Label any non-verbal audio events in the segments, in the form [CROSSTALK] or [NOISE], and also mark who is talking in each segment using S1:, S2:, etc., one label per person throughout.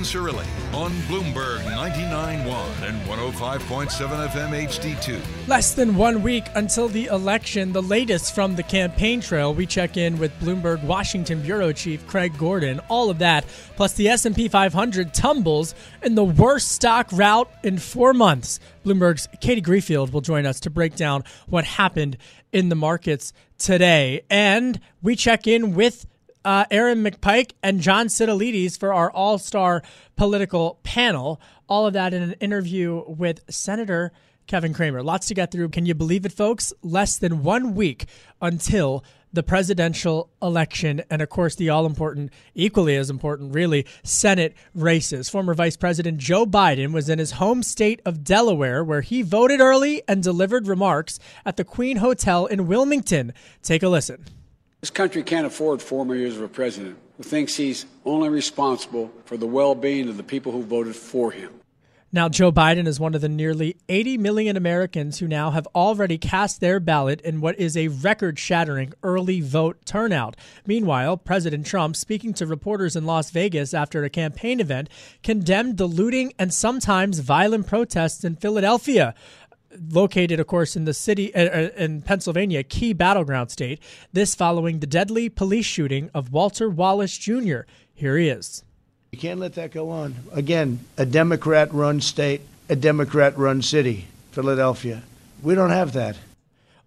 S1: Cirilli on Bloomberg 99.1 and 105.7 FM HD2.
S2: Less than one week until the election, the latest from the campaign trail. We check in with Bloomberg Washington bureau chief Craig Gordon. All of that, plus the S&P 500 tumbles in the worst stock rout in four months. Bloomberg's Katie Greifeld will join us to break down what happened in the markets today, and we check in with uh, Erin McPike and John Sitilides for our all star political panel. All of that in an interview with Senator Kevin Cramer. Lots to get through. Can you believe it, folks? Less than one week until the presidential election and, of course, the all important, equally as important, really, Senate races. Former Vice President Joe Biden was in his home state of Delaware, where he voted early and delivered remarks at the Queen Hotel in Wilmington. Take a listen.
S3: This country can't afford four more years of a president who thinks he's only responsible for the well being of the people who voted for him.
S2: Now, Joe Biden is one of the nearly 80 million Americans who now have already cast their ballot in what is a record shattering early vote turnout. Meanwhile, President Trump, speaking to reporters in Las Vegas after a campaign event, condemned the looting and sometimes violent protests in Philadelphia located, of course, in the city uh, uh, in Pennsylvania, key battleground state. This following the deadly police shooting of Walter Wallace Jr. Here he is.
S4: You can't let that go on. Again, a Democrat run state, a Democrat run city, Philadelphia. We don't have that.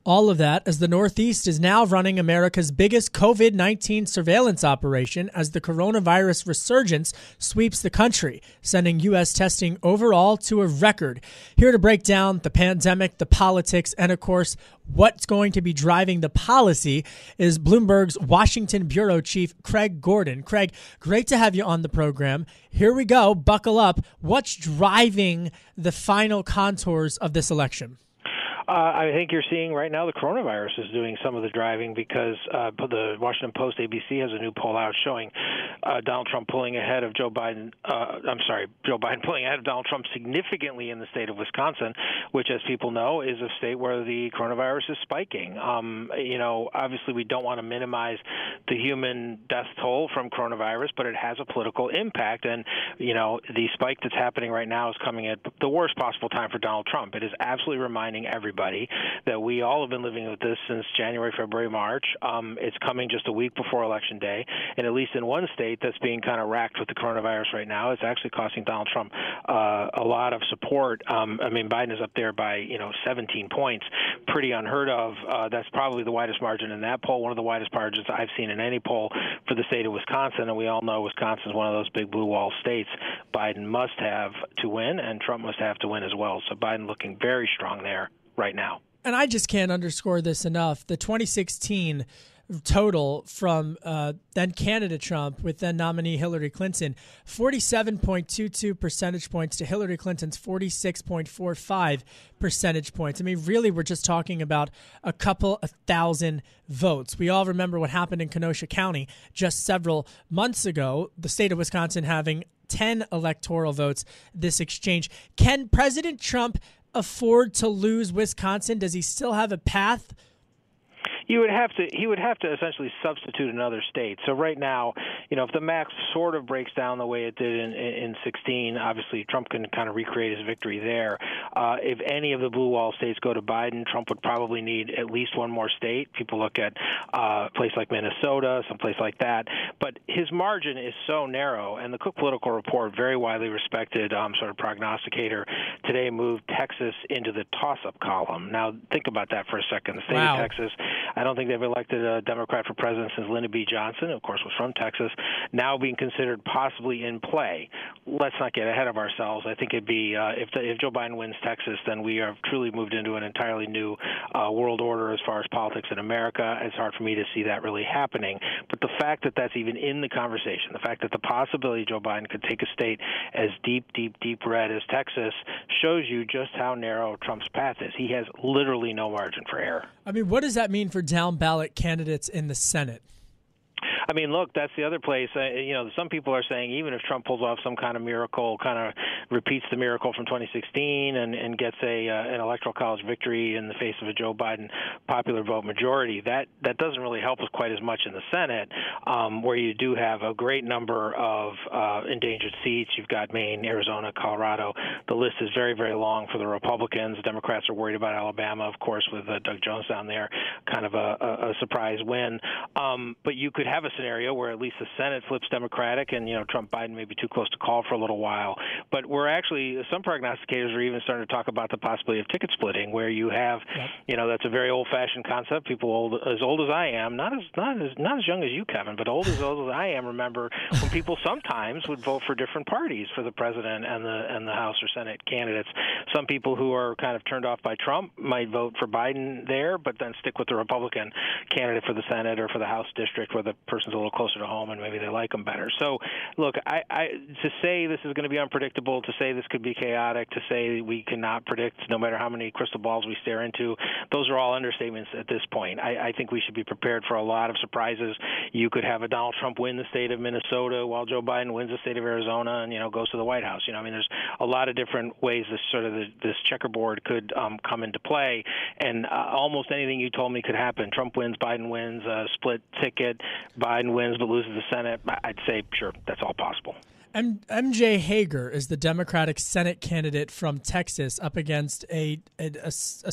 S2: All of that as the Northeast is now running America's biggest COVID 19 surveillance operation as the coronavirus resurgence sweeps the country, sending U.S. testing overall to a record. Here to break down the pandemic, the politics, and of course, what's going to be driving the policy is Bloomberg's Washington Bureau Chief Craig Gordon. Craig, great to have you on the program. Here we go. Buckle up. What's driving the final contours of this election?
S5: Uh, I think you're seeing right now the coronavirus is doing some of the driving because uh, the Washington Post ABC has a new poll out showing uh, Donald Trump pulling ahead of Joe Biden. Uh, I'm sorry, Joe Biden [LAUGHS] pulling ahead of Donald Trump significantly in the state of Wisconsin, which, as people know, is a state where the coronavirus is spiking. Um, you know, obviously, we don't want to minimize the human death toll from coronavirus, but it has a political impact. And, you know, the spike that's happening right now is coming at the worst possible time for Donald Trump. It is absolutely reminding everybody everybody that we all have been living with this since January, February, March. Um, it's coming just a week before Election Day, and at least in one state that's being kind of racked with the coronavirus right now, it's actually costing Donald Trump uh, a lot of support. Um, I mean, Biden is up there by you know 17 points, pretty unheard of. Uh, that's probably the widest margin in that poll, one of the widest margins I've seen in any poll for the state of Wisconsin, and we all know Wisconsin is one of those big blue wall states. Biden must have to win, and Trump must have to win as well. So Biden looking very strong there right now.
S2: And I just can't underscore this enough. The 2016 total from uh, then Canada Trump with then nominee Hillary Clinton 47.22 percentage points to Hillary Clinton's 46.45 percentage points. I mean, really, we're just talking about a couple of thousand votes. We all remember what happened in Kenosha County just several months ago, the state of Wisconsin having 10 electoral votes this exchange. Can President Trump afford to lose Wisconsin? Does he still have a path
S5: you would have to he would have to essentially substitute another state. So right now, you know, if the max sort of breaks down the way it did in in 16, obviously Trump can kind of recreate his victory there. Uh, if any of the blue wall states go to Biden, Trump would probably need at least one more state. People look at uh, a place like Minnesota, some place like that, but his margin is so narrow. And the Cook Political Report, very widely respected um, sort of prognosticator, today moved Texas into the toss-up column. Now think about that for a second. The state wow. of Texas I don't think they've elected a Democrat for president since Lyndon B. Johnson, of course, was from Texas, now being considered possibly in play. Let's not get ahead of ourselves. I think it'd be uh, if the, if Joe Biden wins Texas, then we have truly moved into an entirely new uh, world order as far as politics in America. It's hard for me to see that really happening. But the fact that that's even in the conversation, the fact that the possibility Joe Biden could take a state as deep, deep, deep red as Texas shows you just how narrow Trump's path is. He has literally no margin for error.
S2: I mean, what does that mean for down ballot candidates in the Senate?
S5: I mean, look, that's the other place. Uh, you know, some people are saying even if Trump pulls off some kind of miracle, kind of repeats the miracle from 2016 and, and gets a uh, an electoral college victory in the face of a Joe Biden popular vote majority, that that doesn't really help us quite as much in the Senate, um, where you do have a great number of uh, endangered seats. You've got Maine, Arizona, Colorado. The list is very, very long for the Republicans. The Democrats are worried about Alabama, of course, with uh, Doug Jones down there, kind of a, a, a surprise win. Um, but you could have a scenario where at least the Senate flips Democratic, and you know Trump Biden may be too close to call for a little while. But we're actually some prognosticators are even starting to talk about the possibility of ticket splitting, where you have, yep. you know, that's a very old-fashioned concept. People old, as old as I am, not as not as not as young as you, Kevin, but old as old as I am, remember when people sometimes would vote for different parties for the president and the and the House or Senate candidates. Some people who are kind of turned off by Trump might vote for Biden there, but then stick with the Republican candidate for the Senate or for the House district where the person's a little closer to home and maybe they like them better. So, look, I, I to say this is going to be unpredictable, to say this could be chaotic, to say we cannot predict no matter how many crystal balls we stare into, those are all understatements at this point. I, I think we should be prepared for a lot of surprises. You could have a Donald Trump win the state of Minnesota while Joe Biden wins the state of Arizona and you know goes to the White House. You know, I mean, there's a lot of different ways this sort of this checkerboard could um, come into play, and uh, almost anything you told me could happen. Trump wins, Biden wins, uh, split ticket, Biden wins but loses the Senate. I'd say sure, that's all possible.
S2: M- MJ Hegar is the Democratic Senate candidate from Texas up against a, a, a, a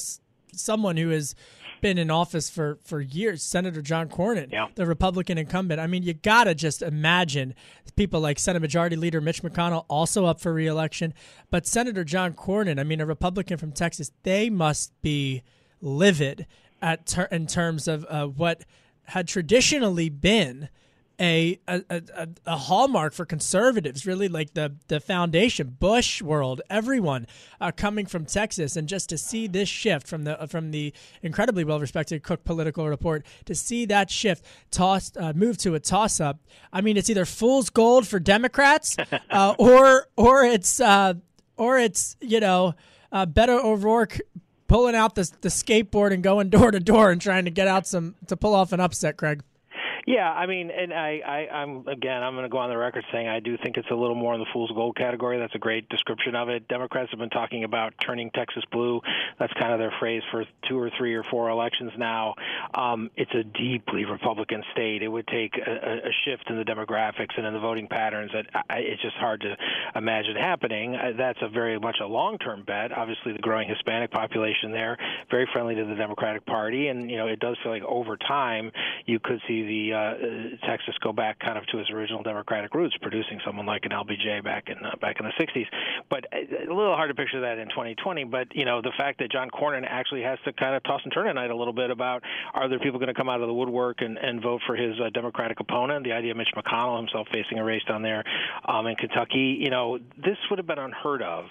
S2: someone who has been in office for, for years, Senator John Cornyn,
S5: yeah.
S2: the Republican incumbent. I mean, you got to just imagine people like Senate Majority Leader Mitch McConnell also up for reelection. But Senator John Cornyn, I mean, a Republican from Texas, they must be livid at ter- in terms of uh, what had traditionally been – a, a, a, a, hallmark for conservatives, really like the, the foundation, Bush world, everyone uh, coming from Texas, and just to see this shift from the from the incredibly well respected Cook Political Report to see that shift tossed uh, move to a toss up. I mean, it's either fool's gold for Democrats, [LAUGHS] uh, or or it's uh, or it's you know uh, Beto O'Rourke pulling out the the skateboard and going door to door and trying to get out some to pull off an upset, Craig.
S5: Yeah, I mean, and I, I I'm again, I'm going to go on the record saying I do think it's a little more in the fool's gold category. That's a great description of it. Democrats have been talking about turning Texas blue. That's kind of their phrase for two or three or four elections now. Um, it's a deeply Republican state. It would take a, a shift in the demographics and in the voting patterns that I, it's just hard to imagine happening. Uh, that's a very much a long-term bet. Obviously, the growing Hispanic population there, very friendly to the Democratic Party, and you know, it does feel like over time you could see the uh, Texas go back kind of to its original Democratic roots, producing someone like an LBJ back in uh, back in the 60s. But uh, a little hard to picture that in 2020. But you know, the fact that John Cornyn actually has to kind of toss and turn tonight a little bit about are there people going to come out of the woodwork and, and vote for his uh, Democratic opponent? The idea of Mitch McConnell himself facing a race down there um, in Kentucky, you know, this would have been unheard of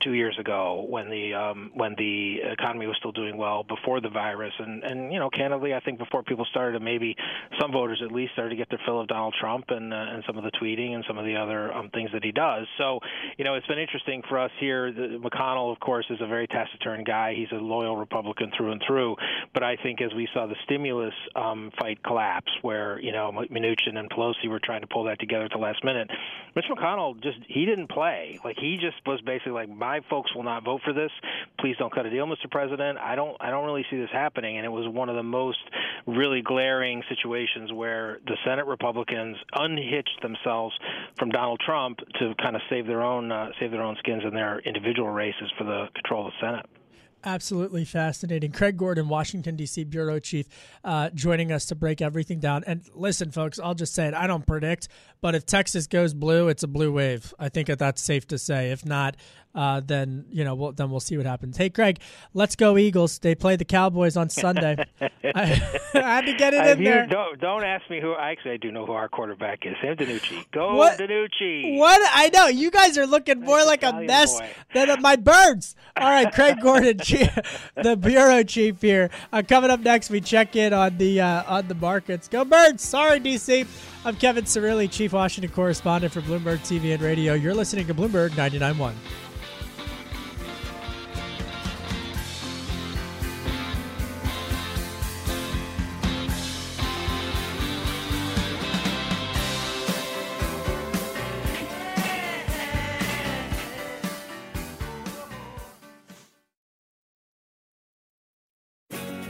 S5: two years ago when the um, when the economy was still doing well before the virus, and and you know, candidly, I think before people started to maybe some voters at least started to get their fill of Donald Trump and uh, and some of the tweeting and some of the other um, things that he does. So, you know, it's been interesting for us here. The, McConnell, of course, is a very taciturn guy. He's a loyal Republican through and through. But I think as we saw the stimulus um, fight collapse, where you know Mnuchin and Pelosi were trying to pull that together at the last minute, Mitch McConnell just he didn't play. Like he just was basically like, my folks will not vote for this. Please don't cut a deal, Mr. President. I don't I don't really see this happening. And it was one of the most really glaring situations where the Senate Republicans unhitched themselves from Donald Trump to kind of save their own uh, save their own skins in their individual races for the control of the Senate.
S2: Absolutely fascinating. Craig Gordon, Washington, D.C. Bureau Chief, uh, joining us to break everything down. And listen, folks, I'll just say it. I don't predict, but if Texas goes blue, it's a blue wave. I think that that's safe to say. If not, uh, then you know, we'll, then we'll see what happens. Hey, Craig, let's go Eagles. They play the Cowboys on Sunday. [LAUGHS] I, [LAUGHS] I, had to get it in there.
S5: Don't, don't ask me who. I actually, I do know who our quarterback is. Sam DiNucci. Go what, DiNucci.
S2: What I know, you guys are looking more like a mess boy. than my birds. All right, Craig Gordon, [LAUGHS] the bureau chief here. Uh, coming up next, we check in on the uh, on the markets. Go birds! Sorry, DC. I'm Kevin Cirilli, Chief Washington Correspondent for Bloomberg TV and Radio. You're listening to Bloomberg 99.1.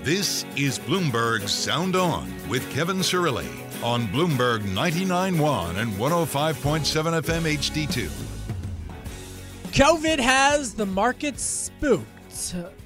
S1: This is Bloomberg Sound On with Kevin Cirilli on Bloomberg 99.1 and 105.7 FM HD2.
S2: COVID has the market spooked.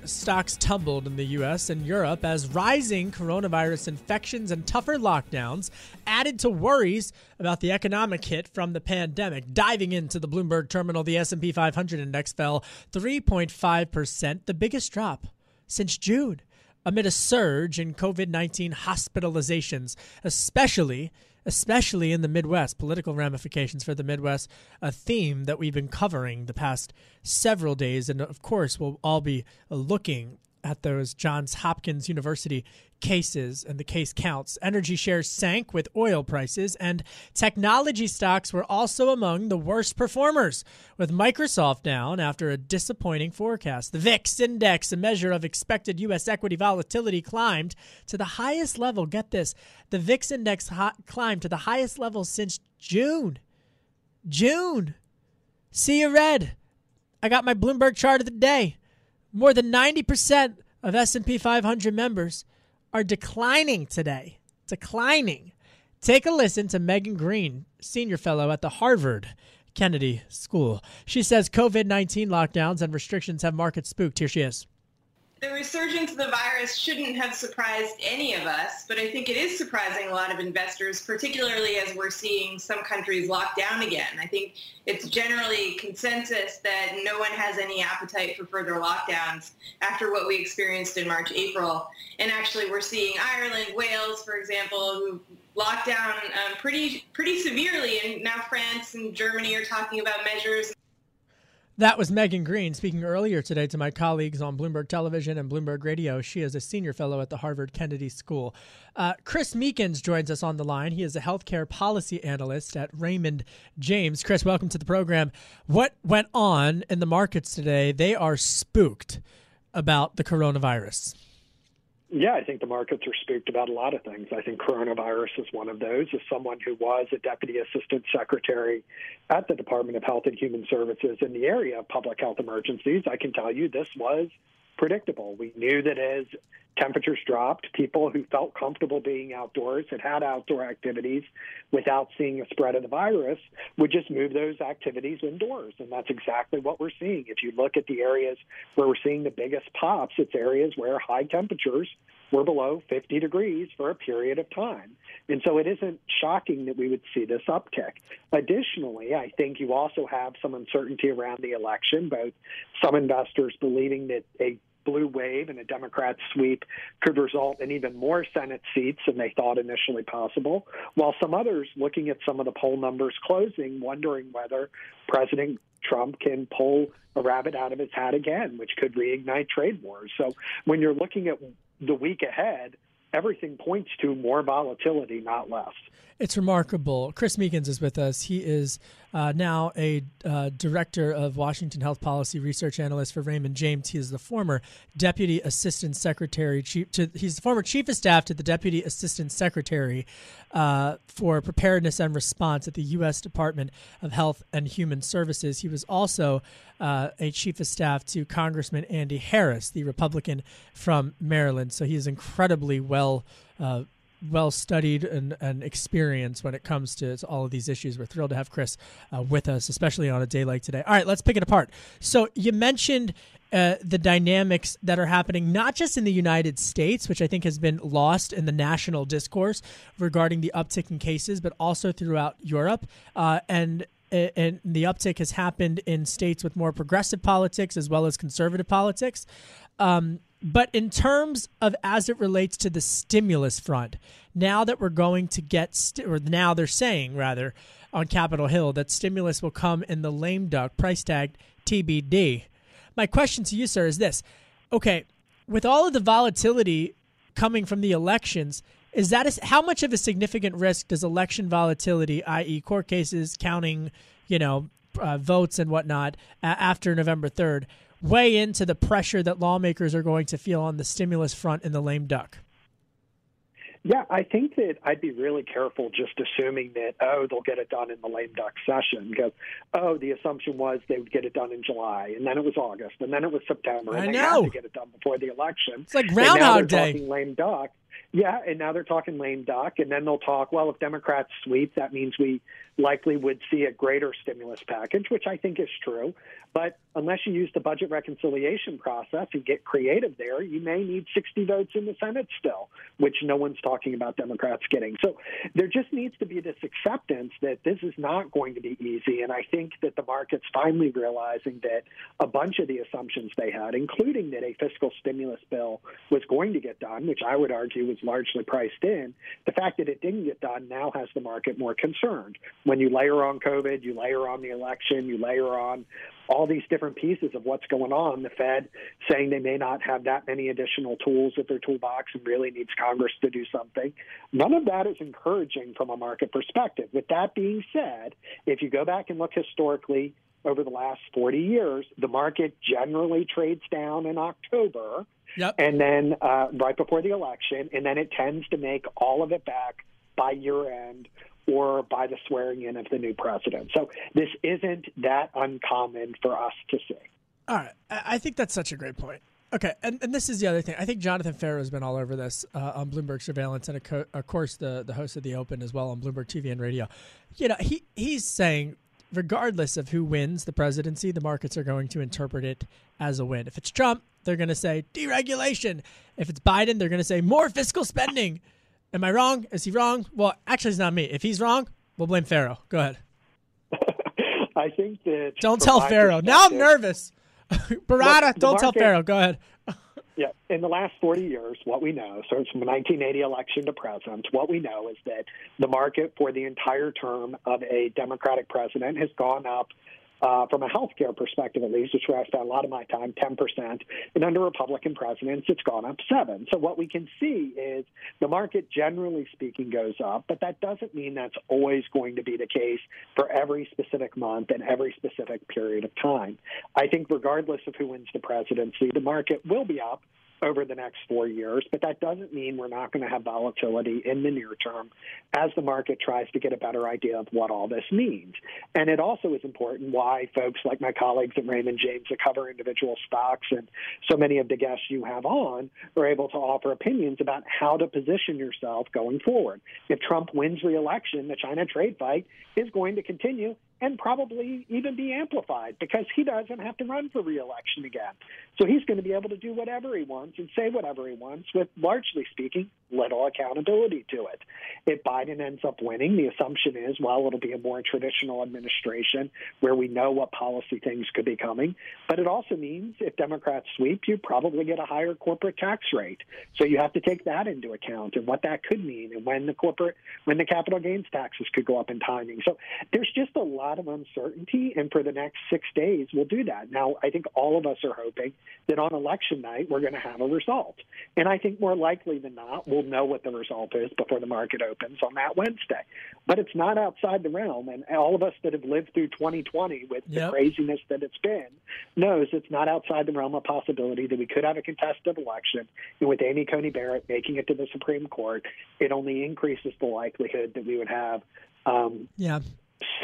S2: Stocks tumbled in the US and Europe as rising coronavirus infections and tougher lockdowns added to worries about the economic hit from the pandemic. Diving into the Bloomberg terminal, the S&P 500 index fell 3.5%, the biggest drop since June amid a surge in COVID 19 hospitalizations, especially. Especially in the Midwest, political ramifications for the Midwest, a theme that we've been covering the past several days. And of course, we'll all be looking at those Johns Hopkins University cases and the case counts. Energy shares sank with oil prices, and technology stocks were also among the worst performers, with Microsoft down after a disappointing forecast. The VIX index, a measure of expected U.S. equity volatility, climbed to the highest level. Get this the VIX index ho- climbed to the highest level since June. June. See you red. I got my Bloomberg chart of the day. More than 90% of S&P 500 members are declining today. Declining. Take a listen to Megan Green, senior fellow at the Harvard Kennedy School. She says COVID 19 lockdowns and restrictions have markets spooked. Here she is.
S6: The resurgence of the virus shouldn't have surprised any of us, but I think it is surprising a lot of investors, particularly as we're seeing some countries lock down again. I think it's generally consensus that no one has any appetite for further lockdowns after what we experienced in March, April. And actually, we're seeing Ireland, Wales, for example, who locked down um, pretty pretty severely, and now France and Germany are talking about measures
S2: that was Megan Green speaking earlier today to my colleagues on Bloomberg Television and Bloomberg Radio. She is a senior fellow at the Harvard Kennedy School. Uh, Chris Meekins joins us on the line. He is a healthcare policy analyst at Raymond James. Chris, welcome to the program. What went on in the markets today? They are spooked about the coronavirus.
S7: Yeah, I think the markets are spooked about a lot of things. I think coronavirus is one of those. As someone who was a deputy assistant secretary at the Department of Health and Human Services in the area of public health emergencies, I can tell you this was predictable. We knew that as temperatures dropped, people who felt comfortable being outdoors, and had outdoor activities without seeing a spread of the virus, would just move those activities indoors. And that's exactly what we're seeing. If you look at the areas where we're seeing the biggest pops, it's areas where high temperatures were below 50 degrees for a period of time. And so it isn't shocking that we would see this uptick. Additionally, I think you also have some uncertainty around the election, both some investors believing that a blue wave and a Democrat sweep could result in even more Senate seats than they thought initially possible, while some others looking at some of the poll numbers closing, wondering whether President Trump can pull a rabbit out of his hat again, which could reignite trade wars. So when you're looking at the week ahead, everything points to more volatility, not less.
S2: It's remarkable. Chris Meekins is with us. He is uh, now a uh, director of Washington Health Policy Research Analyst for Raymond James. He is the former Deputy Assistant Secretary. Chief, to, he's the former Chief of Staff to the Deputy Assistant Secretary uh, for Preparedness and Response at the U.S. Department of Health and Human Services. He was also uh, a Chief of Staff to Congressman Andy Harris, the Republican from Maryland. So he is incredibly well uh, well studied and, and experienced when it comes to, all of these issues. We're thrilled to have Chris uh, with us, especially on a day like today. All right, let's pick it apart. So you mentioned uh, the dynamics that are happening not just in the United States, which I think has been lost in the national discourse regarding the uptick in cases, but also throughout Europe. Uh, and and the uptick has happened in states with more progressive politics as well as conservative politics. Um, but in terms of as it relates to the stimulus front, now that we're going to get, st- or now they're saying rather on Capitol Hill that stimulus will come in the lame duck price tag TBD. My question to you, sir, is this: Okay, with all of the volatility coming from the elections, is that a, how much of a significant risk does election volatility, i.e., court cases counting, you know, uh, votes and whatnot, uh, after November third? Weigh into the pressure that lawmakers are going to feel on the stimulus front in the lame duck?
S7: Yeah, I think that I'd be really careful just assuming that, oh, they'll get it done in the lame duck session because, oh, the assumption was they would get it done in July, and then it was August, and then it was September, and
S2: I
S7: they
S2: know.
S7: had to get it done before the election.
S2: It's like Groundhog
S7: Day. Lame duck. Yeah, and now they're talking lame duck, and then they'll talk, well, if Democrats sweep, that means we likely would see a greater stimulus package, which I think is true. But unless you use the budget reconciliation process and get creative there, you may need 60 votes in the Senate still, which no one's talking about Democrats getting. So there just needs to be this acceptance that this is not going to be easy. And I think that the market's finally realizing that a bunch of the assumptions they had, including that a fiscal stimulus bill was going to get done, which I would argue was largely priced in, the fact that it didn't get done now has the market more concerned. When you layer on COVID, you layer on the election, you layer on all these different pieces of what's going on. The Fed saying they may not have that many additional tools at their toolbox and really needs Congress to do something. None of that is encouraging from a market perspective. With that being said, if you go back and look historically over the last 40 years, the market generally trades down in October.
S2: Yep.
S7: And then uh, right before the election, and then it tends to make all of it back by year end or by the swearing in of the new president. So this isn't that uncommon for us to see.
S2: All right. I think that's such a great point. Okay, and, and this is the other thing. I think Jonathan Ferro has been all over this uh, on Bloomberg Surveillance, and of course the the host of the Open as well on Bloomberg TV and radio. You know, he he's saying, regardless of who wins the presidency, the markets are going to interpret it as a win. If it's Trump, they're going to say deregulation. If it's Biden, they're going to say more fiscal spending. Am I wrong? Is he wrong? Well, actually, it's not me. If he's wrong, we'll blame Ferro. Go ahead. [LAUGHS]
S7: I think that.
S2: Don't tell Ferro. Now I'm nervous. [LAUGHS] Barada, don't
S7: market,
S2: tell Ferro. Go ahead. [LAUGHS]
S7: yeah, in the last 40 years, what we know, so from the 1980 election to present, what we know is that the market for the entire term of a Democratic president has gone up uh, from a healthcare perspective, at least, which where I spent a lot of my time, 10%. And under Republican presidents, it's gone up 7 So what we can see is the market, generally speaking, goes up, but that doesn't mean that's always going to be the case for every specific month and every specific period of time. I think regardless of who wins the presidency, the market will be up over the next four years, but that doesn't mean we're not going to have volatility in the near term as the market tries to get a better idea of what all this means. And it also is important why folks like my colleagues at Raymond James that cover individual stocks and so many of the guests you have on are able to offer opinions about how to position yourself going forward. If Trump wins re-election, the China trade fight is going to continue and probably even be amplified because he doesn't have to run for reelection again. So he's going to be able to do whatever he wants and say whatever he wants with, largely speaking, little accountability to it. If Biden ends up winning, the assumption is, well, it'll be a more traditional administration where we know what policy things could be coming. But it also means if Democrats sweep, you probably get a higher corporate tax rate. So you have to take that into account and what that could mean and when the corporate, when the capital gains taxes could go up in timing. So there's just a lot of uncertainty. And for the next six days, we'll do that. Now, I think all of us are hoping that on election night, we're going to have a result. And I think more likely than not, we'll know what the result is before the market opens on that Wednesday. But it's not outside the realm. And all of us that have lived through 2020 with yep. the craziness that it's been knows it's not outside the realm of possibility that we could have a contested election. And with Amy Coney Barrett making it to the Supreme Court, it only increases the likelihood that we would have um,
S2: yeah.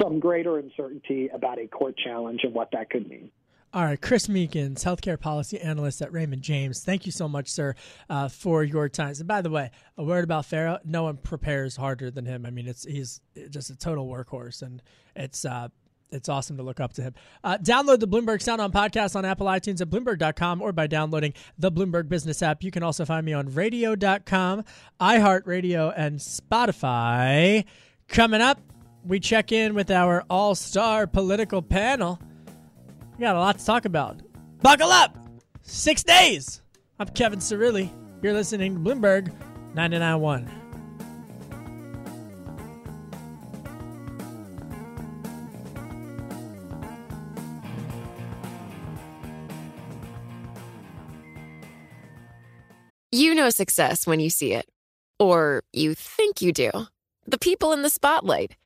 S7: Some greater uncertainty about a court challenge and what that could mean.
S2: All right, Chris Meekins, healthcare policy analyst at Raymond James. Thank you so much, sir, uh, for your time. And by the way, a word about Ferro: no one prepares harder than him. I mean, it's he's just a total workhorse, and it's uh, it's awesome to look up to him. Uh, download the Bloomberg Sound on podcast on Apple iTunes at Bloomberg.com or by downloading the Bloomberg Business app. You can also find me on radio.com, iHeartRadio, and Spotify. Coming up, we check in with our all star political panel. We got a lot to talk about. Buckle up! Six days! I'm Kevin Cirilli. You're listening to Bloomberg 99.1.
S8: You know success when you see it. Or you think you do. The people in the spotlight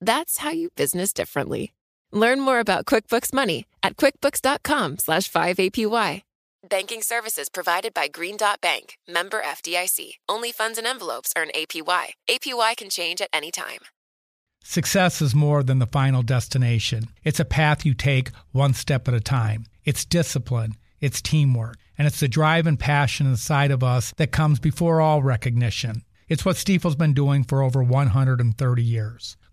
S8: That's how you business differently. Learn more about QuickBooks Money at quickbooks.com slash 5APY. Banking services provided by Green Dot Bank, member FDIC. Only funds and envelopes earn APY. APY can change at any time.
S9: Success is more than the final destination. It's a path you take one step at a time. It's discipline, it's teamwork, and it's the drive and passion inside of us that comes before all recognition. It's what Stifel's been doing for over 130 years.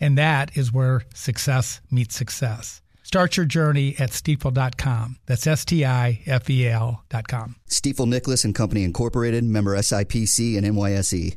S9: And that is where success meets success. Start your journey at stifel.com. That's S T I F E L.com.
S10: Stifel Nicolaus and Company Incorporated, member SIPC and NYSE.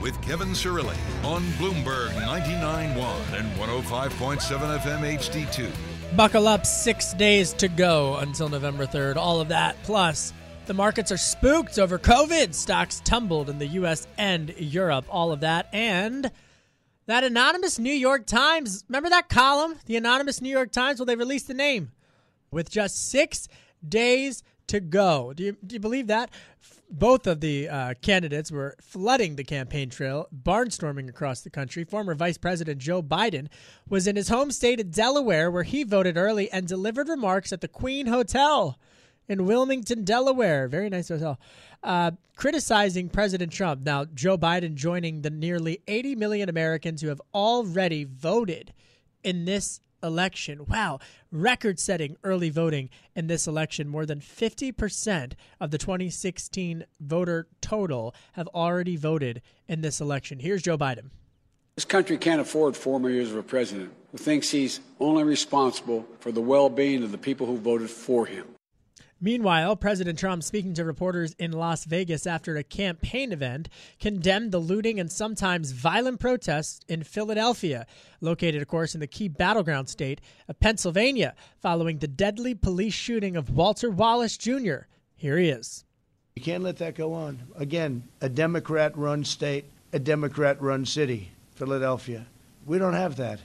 S1: with Kevin Cirilli on Bloomberg 99.1 and 105.7 FM HD2.
S2: Buckle up, six days to go until November 3rd. All of that. Plus, the markets are spooked over COVID. Stocks tumbled in the U.S. and Europe. All of that. And that anonymous New York Times. Remember that column? The anonymous New York Times? Well, they released the name with just six days to go. Do you, do you believe that? Both of the uh, candidates were flooding the campaign trail, barnstorming across the country. Former Vice President Joe Biden was in his home state of Delaware, where he voted early and delivered remarks at the Queen Hotel in Wilmington, Delaware. Very nice hotel. Uh, criticizing President Trump. Now, Joe Biden joining the nearly 80 million Americans who have already voted in this election. Wow, record setting early voting in this election. More than 50% of the 2016 voter total have already voted in this election. Here's Joe Biden.
S3: This country can't afford four more years of a president who thinks he's only responsible for the well being of the people who voted for him.
S2: Meanwhile, President Trump, speaking to reporters in Las Vegas after a campaign event, condemned the looting and sometimes violent protests in Philadelphia, located, of course, in the key battleground state of Pennsylvania, following the deadly police shooting of Walter Wallace Jr. Here he is.
S4: You can't let that go on. Again, a Democrat run state, a Democrat run city, Philadelphia. We don't have that.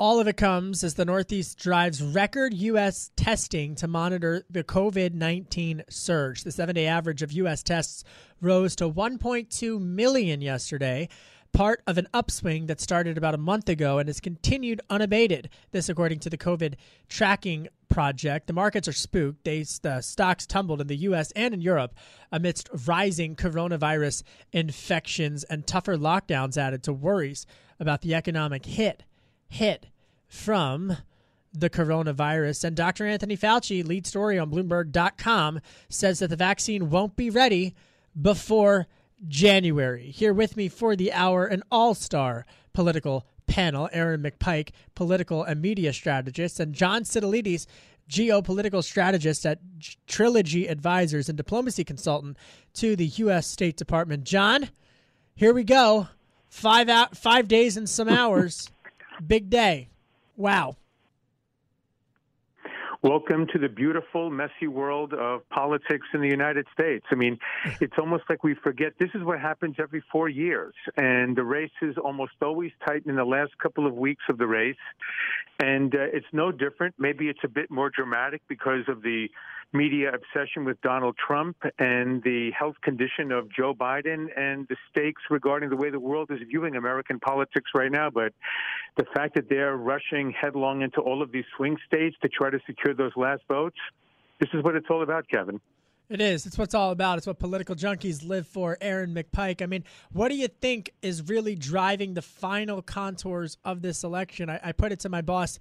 S2: All of it comes as the Northeast drives record U.S. testing to monitor the COVID 19 surge. The seven day average of U.S. tests rose to 1.2 million yesterday, part of an upswing that started about a month ago and has continued unabated. This, according to the COVID tracking project. The markets are spooked. They, the stocks tumbled in the U.S. and in Europe amidst rising coronavirus infections and tougher lockdowns added to worries about the economic hit hit from the coronavirus. And Dr. Anthony Fauci, lead story on Bloomberg.com, says that the vaccine won't be ready before January. Here with me for the hour, an all star political panel Erin McPike, political and media strategist, and John Sitilides, geopolitical strategist at Trilogy Advisors and diplomacy consultant to the U.S. State Department. John, here we go. Five out, five days and some [LAUGHS] hours. Big day. Wow.
S11: Welcome to the beautiful, messy world of politics in the United States. I mean, [LAUGHS] it's almost like we forget this is what happens every four years, and the race is almost always tight in the last couple of weeks of the race. And uh, it's no different. Maybe it's a bit more dramatic because of the media obsession with Donald Trump and the health condition of Joe Biden and the stakes regarding the way the world is viewing American politics right now. But the fact that they're rushing headlong into all of these swing states to try to secure those last votes, this is what it's all about, Kevin.
S2: It is. It's what it's all about. It's what political junkies live for. Erin McPike. I mean, what do you think is really driving the final contours of this election? I, I put it to my boss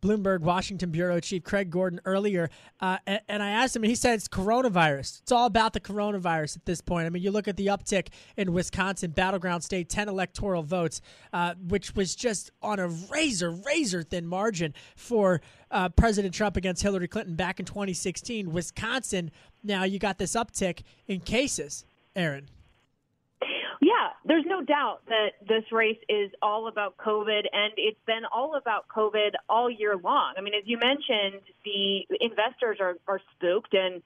S2: Bloomberg Washington bureau chief Craig Gordon earlier, uh, and, and, I asked him, and he said it's coronavirus. It's all about the coronavirus at this point. I mean, you look at the uptick in Wisconsin, battleground state, 10 electoral votes, uh, which was just on a razor, razor thin margin for uh, President Trump against Hillary Clinton back in 2016. Wisconsin, now you got this uptick in cases, Erin.
S12: There's no doubt that this race is all about COVID, and it's been all about COVID all year long. I mean, as you mentioned, the investors are, are spooked, and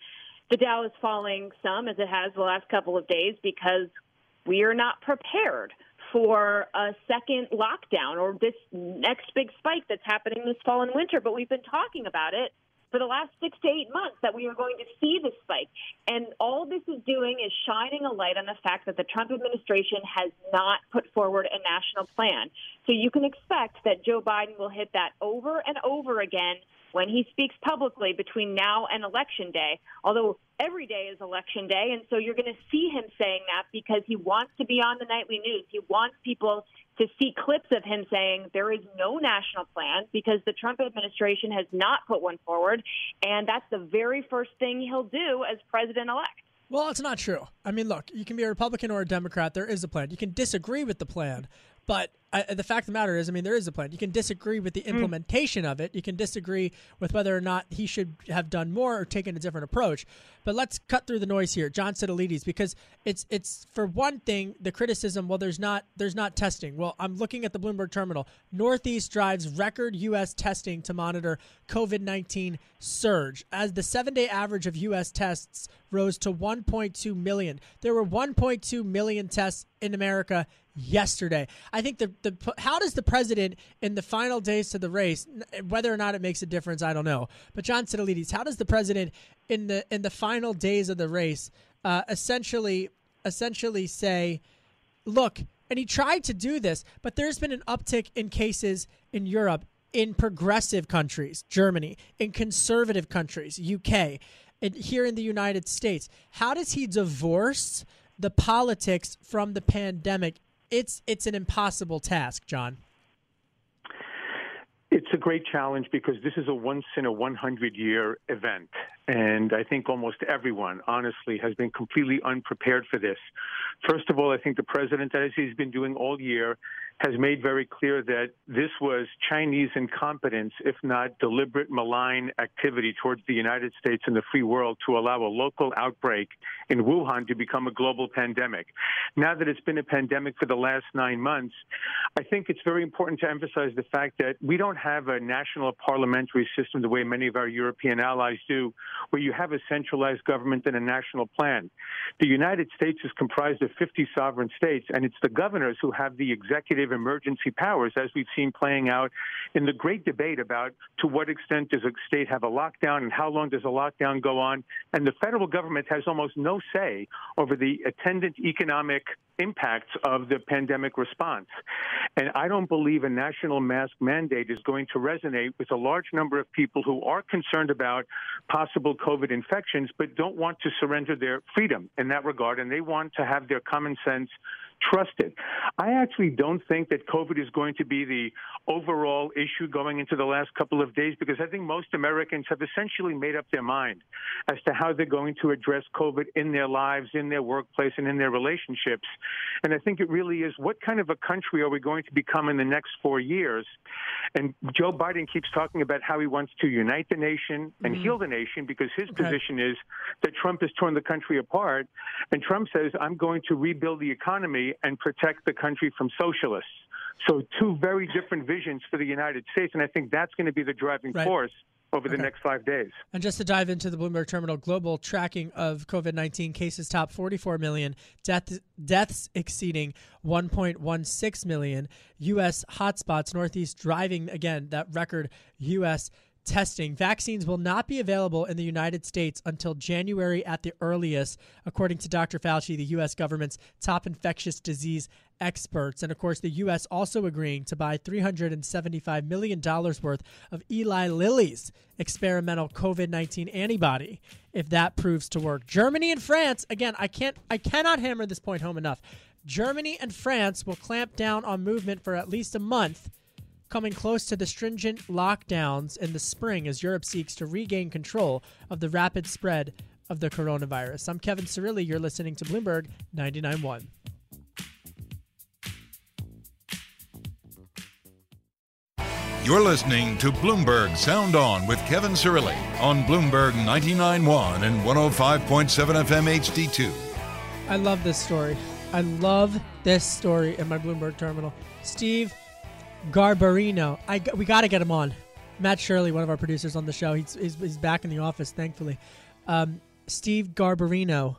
S12: the Dow is falling some, as it has the last couple of days, because we are not prepared for a second lockdown or this next big spike that's happening this fall and winter. But we've been talking about it for the last six to eight months that we are going to see this spike. And all this is doing is shining a light on the fact that the Trump administration has not put forward a national plan. So you can expect that Joe Biden will hit that over and over again when he speaks publicly between now and election day. Although every day is election day, and so you're going to see him saying that because he wants to be on the nightly news. He wants people to see clips of him saying there is no national plan because the Trump administration has not put one forward, and that's the very first thing he'll do as president elect.
S2: Well, it's not true. I mean, look, you can be a Republican or a Democrat. There is a plan. You can disagree with the plan, but the fact of the matter is, I mean, there is a plan. You can disagree with the hmm. implementation mm. of it. You can disagree with whether or not he should have done more or taken a different approach. But let's cut through the noise here, John Sitilides, because it's it's for one thing the criticism. Well, there's not there's not testing. Well, I'm looking at the Bloomberg terminal. Northeast drives record U.S. testing to monitor COVID 19 surge as the seven day average of U.S. tests rose to 1.2 million. There were 1.2 million tests in America yesterday. I think the the how does the president in the final days to the race, whether or not it makes a difference, I don't know. But John Sitilides, how does the president in the in the final days of the race uh, essentially essentially say, look, and he tried to do this, but there's been an uptick in cases in Europe, in progressive countries, Germany, in conservative countries, UK, and here in the United States. How does he divorce? the politics from the pandemic it's it's an impossible task, John.
S11: It's a great challenge because this is a once in a 100 year event. And I think almost everyone, honestly, has been completely unprepared for this. First of all, I think the president, as he's been doing all year, has made very clear that this was Chinese incompetence, if not deliberate malign activity towards the United States and the free world to allow a local outbreak in Wuhan to become a global pandemic. Now that it's been a pandemic for the last nine months, I think it's very important to emphasize the fact that we don't have a national parliamentary system the way many of our European allies do, where you have a centralized government and a national plan. The United States is comprised of 50 sovereign states, and it's the governors who have the executive emergency powers, as we've seen playing out in the great debate about to what extent does a state have a lockdown and how long does a lockdown go on. And the federal government has almost no say over the attendant economic impacts of the pandemic response. And I don't believe a national mask mandate is going to resonate with a large number of people who are concerned about possible COVID infections, but don't want to surrender their freedom in that regard. And they want to have their common sense trusted. I actually don't think that COVID is going to be the overall issue going into the last couple of days because I think most Americans have essentially made up their mind as to how they're going to address COVID in their lives, in their workplace, and in their relationships. And I think it really is what kind of a country are we going to become in the next four years? And Joe Biden keeps talking about how he wants to unite the nation and mm-hmm. heal the nation because his okay. position is that Trump has torn the country apart. And Trump says, I'm going to rebuild the economy and protect the country from socialists. So, two very different visions for the United States. And I think that's going to be the driving right. force over okay. the next five days.
S2: And just to dive into the Bloomberg Terminal global tracking of COVID 19 cases, top 44 million, death, deaths exceeding 1.16 million, U.S. hotspots, Northeast driving again that record U.S testing. Vaccines will not be available in the United States until January at the earliest, according to Dr. Fauci, the U.S. government's top infectious disease experts. And of course, the U.S. also agreeing to buy $375 million worth of Eli Lilly's experimental COVID 19 antibody if that proves to work. Germany and France, again, I can't I cannot hammer this point home enough. Germany and France will clamp down on movement for at least a month coming close to the stringent lockdowns in the spring as Europe seeks to regain control of the rapid spread of the coronavirus. I'm Kevin Cirilli. You're listening to Bloomberg 99.1.
S1: You're listening to Bloomberg Sound On with Kevin Cirilli on Bloomberg 99.1 and 105.7 FM HD2.
S2: I love this story. I love this story in my Bloomberg terminal. Steve Garbarino. I, we got to get him on. Matt Shirley, one of our producers on the show, he's, he's, he's back in the office, thankfully. Um, Steve Garbarino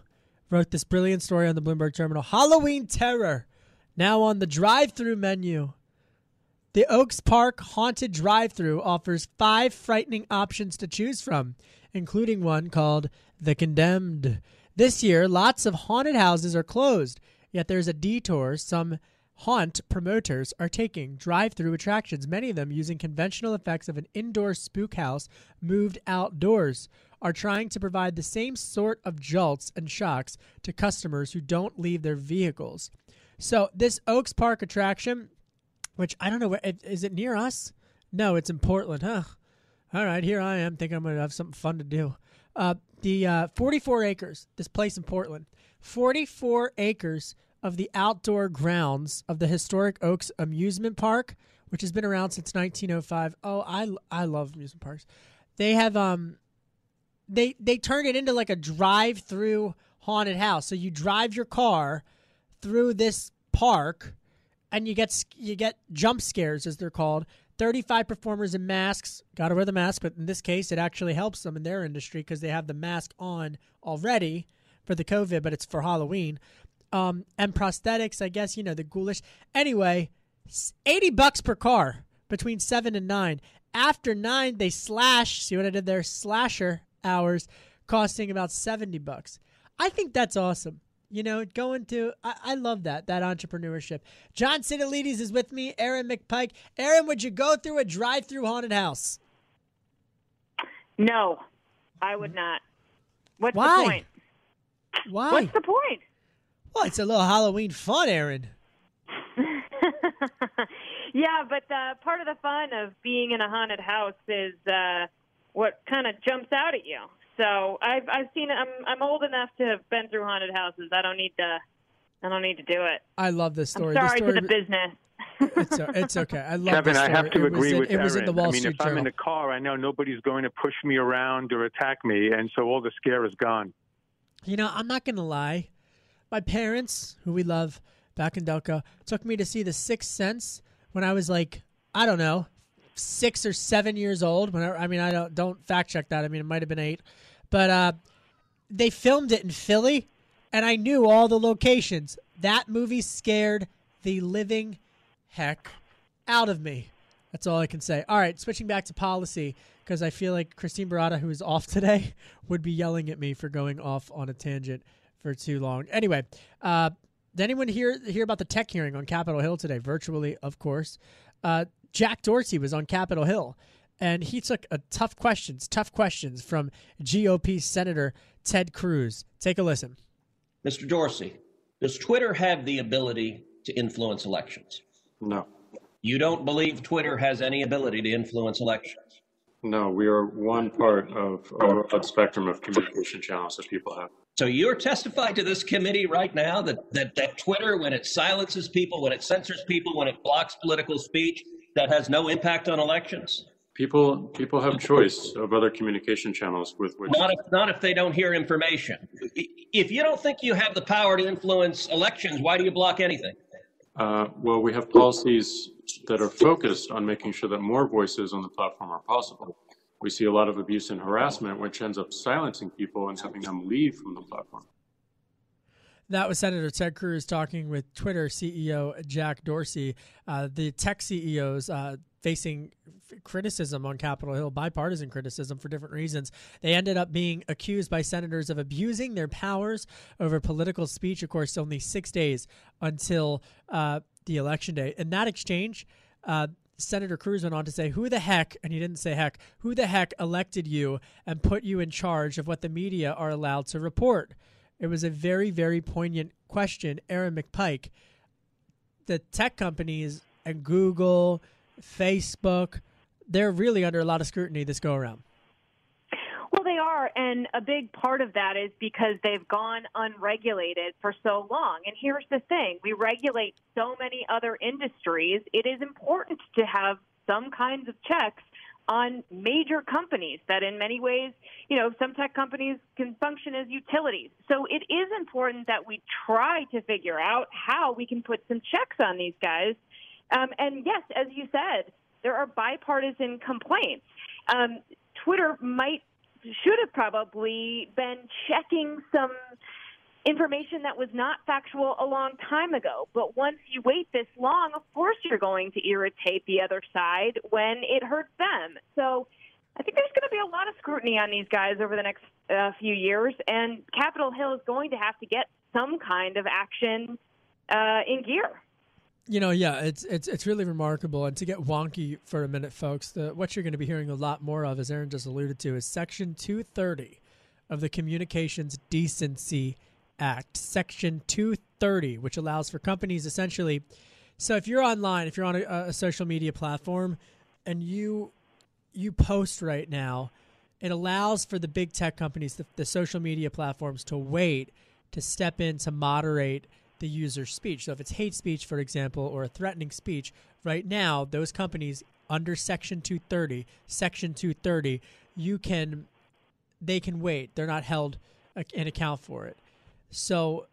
S2: wrote this brilliant story on the Bloomberg Terminal. Halloween Terror, now on the drive through menu. The Oaks Park Haunted Drive Through offers five frightening options to choose from, including one called The Condemned. This year, lots of haunted houses are closed, yet there's a detour some Haunt promoters are taking drive through attractions, many of them using conventional effects of an indoor spook house moved outdoors, are trying to provide the same sort of jolts and shocks to customers who don't leave their vehicles. So, this Oaks Park attraction, which I don't know, where is it near us? No, it's in Portland, huh? All right, here I am thinking I'm going to have something fun to do. Uh, the uh, 44 acres, this place in Portland, 44 acres of the outdoor grounds of the historic Oaks Amusement Park, which has been around since 1905. Oh, I I love amusement parks. They have um they they turn it into like a drive-through haunted house. So you drive your car through this park and you get you get jump scares as they're called. 35 performers in masks. Got to wear the mask, but in this case it actually helps them in their industry because they have the mask on already for the COVID, but it's for Halloween um, and prosthetics. I guess you know the ghoulish. Anyway, eighty bucks per car between seven and nine. After nine, they slash. See what I did there? Slasher hours costing about seventy bucks. I think that's awesome. You know, going to I, I love that that entrepreneurship. John Sitilides is with me. Erin McPike. Erin, would you go through a drive-through haunted house?
S12: No, I would not. What's
S2: Why?
S12: the point?
S2: Why?
S12: What's the point?
S2: Well, it's a little Halloween fun, Erin. [LAUGHS]
S12: yeah, but uh, part of the fun of being in a haunted house is uh, what kind of jumps out at you. So I've I've seen I'm I'm old enough to have been through haunted houses. I don't need to I don't need to do it.
S2: I love this story.
S12: I'm sorry
S2: story
S12: to the business.
S2: it's, it's okay. I love
S11: Kevin, I have to
S2: it
S11: agree
S2: was
S11: with
S2: in, It was in
S11: Erin.
S2: the Wall
S11: I mean,
S2: Street
S11: if I'm
S2: Journal.
S11: in the car, I know nobody's going to push me around or attack me, and so all the scare is gone.
S2: You know, I'm not going to lie. My parents, who we love back in Delco, took me to see The Sixth Sense when I was like, I don't know, six or seven years old. When I, I mean, I don't don't fact check that. I mean, it might have been eight, but uh, they filmed it in Philly, and I knew all the locations. That movie scared the living heck out of me. That's all I can say. All right, switching back to policy because I feel like Christine Barada, who is off [LAUGHS] today, would be yelling at me for going off on a tangent for too long. Anyway, uh, did anyone hear hear about the tech hearing on Capitol Hill today? Virtually, of course. Uh, Jack Dorsey was on Capitol Hill, and he took a tough questions, tough questions from GOP Senator Ted Cruz. Take a listen.
S13: Mr. Dorsey, does Twitter have the ability to influence elections?
S14: No.
S13: You don't believe Twitter has any ability to influence elections?
S14: No, we are one part of a broad spectrum of communication channels that people have.
S13: So you're testifying to this committee right now that, that, that Twitter, when it silences people, when it censors people, when it blocks political speech, that has no impact on elections?
S14: People people have choice of other communication channels with which
S13: Not if, not if they don't hear information. If you don't think you have the power to influence elections, why do you block anything?
S14: uh, well we have policies that are focused on making sure that more voices on the platform are possible. We see a lot of abuse and harassment which ends up silencing people and having them leave from the platform.
S2: That was Senator Ted Cruz talking with Twitter CEO Jack Dorsey. Uh, the tech CEOs uh, facing criticism on Capitol Hill, bipartisan criticism for different reasons. They ended up being accused by senators of abusing their powers over political speech. Of course, only six days until uh, the election day. In that exchange, uh, Senator Cruz went on to say, Who the heck, and he didn't say heck, who the heck elected you and put you in charge of what the media are allowed to report? It was a very, very poignant question. Erin McPike, the tech companies and Google, Facebook, they're really under a lot of scrutiny this go around.
S12: Well, they are, and a big part of that is because they've gone unregulated for so long. And here's the thing we regulate so many other industries, it is important to have some kinds of checks on major companies that in many ways, you know, some tech companies can function as utilities. So it is important that we try to figure out how we can put some checks on these guys. Um, and yes, as you said, there are bipartisan complaints. Um, Twitter might should have probably been checking some information that was not factual a long time ago. But once you wait this long, of course you're going to irritate the other side when it hurts them. So I think there's going to be a lot of scrutiny on these guys over the next uh, few years, and Capitol Hill is going to have to get some kind of action uh, in gear.
S2: You know, yeah, it's it's it's really remarkable. And to get wonky for a minute, folks, the, what you're going to be hearing a lot more of, as Erin just alluded to, is Section 230 of the Communications Decency Act, Section 230, which allows for companies essentially. So if you're online, if you're on a, a social media platform, and you you post right now, it allows for the big tech companies, the, the social media platforms, to wait to step in to moderate the user's speech. So if it's hate speech, for example, or a threatening speech, right now those companies under Section 230, Section 230, you can they can wait. They're not held an account for it. So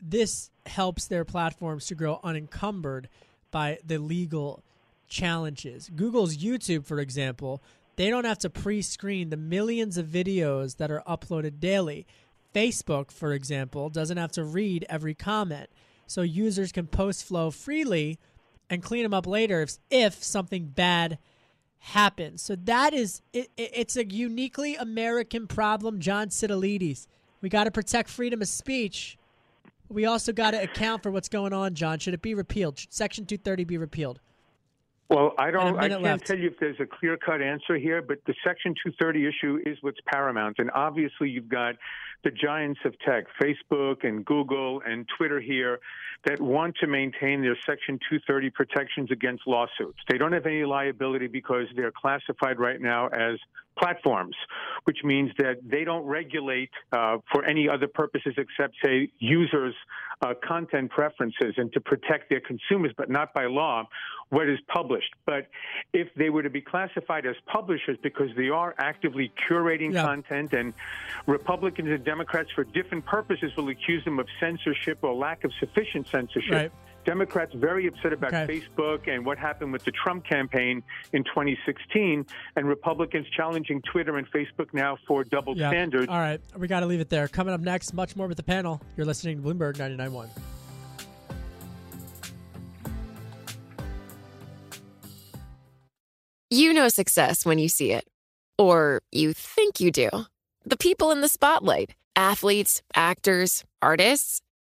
S2: this helps their platforms to grow unencumbered by the legal challenges. Google's YouTube, for example, they don't have to pre screen the millions of videos that are uploaded daily. Facebook, for example, doesn't have to read every comment. So users can post flow freely and clean them up later if, if something bad happens. So that is, it, it, it's a uniquely American problem, John Sitilides. We got to protect freedom of speech. We also got to account for what's going on, John. Should it be repealed? Should Section 230 be repealed?
S11: Well, I don't. I can't
S2: left.
S11: tell you if there's a clear-cut answer here, but the Section 230 issue is what's paramount, and obviously you've got the giants of tech, Facebook and Google and Twitter here, that want to maintain their Section 230 protections against lawsuits. They don't have any liability because they're classified right now as platforms, which means that they don't regulate uh, for any other purposes except, say, users' uh, content preferences and to protect their consumers, but not by law what is published. But if they were to be classified as publishers because they are actively curating content and Republicans and Democrats for different purposes will accuse them of censorship or lack of sufficient censorship.
S2: Right.
S11: Democrats very upset about
S2: Okay.
S11: Facebook and what happened with the Trump campaign in 2016, and Republicans challenging Twitter and Facebook now for double
S2: Yeah.
S11: standards.
S2: All right, we got to leave it there. Coming up next, much more with the panel. You're listening to Bloomberg 99.1.
S8: You know success when you see it. Or you think you do. The people in the spotlight athletes, actors, artists.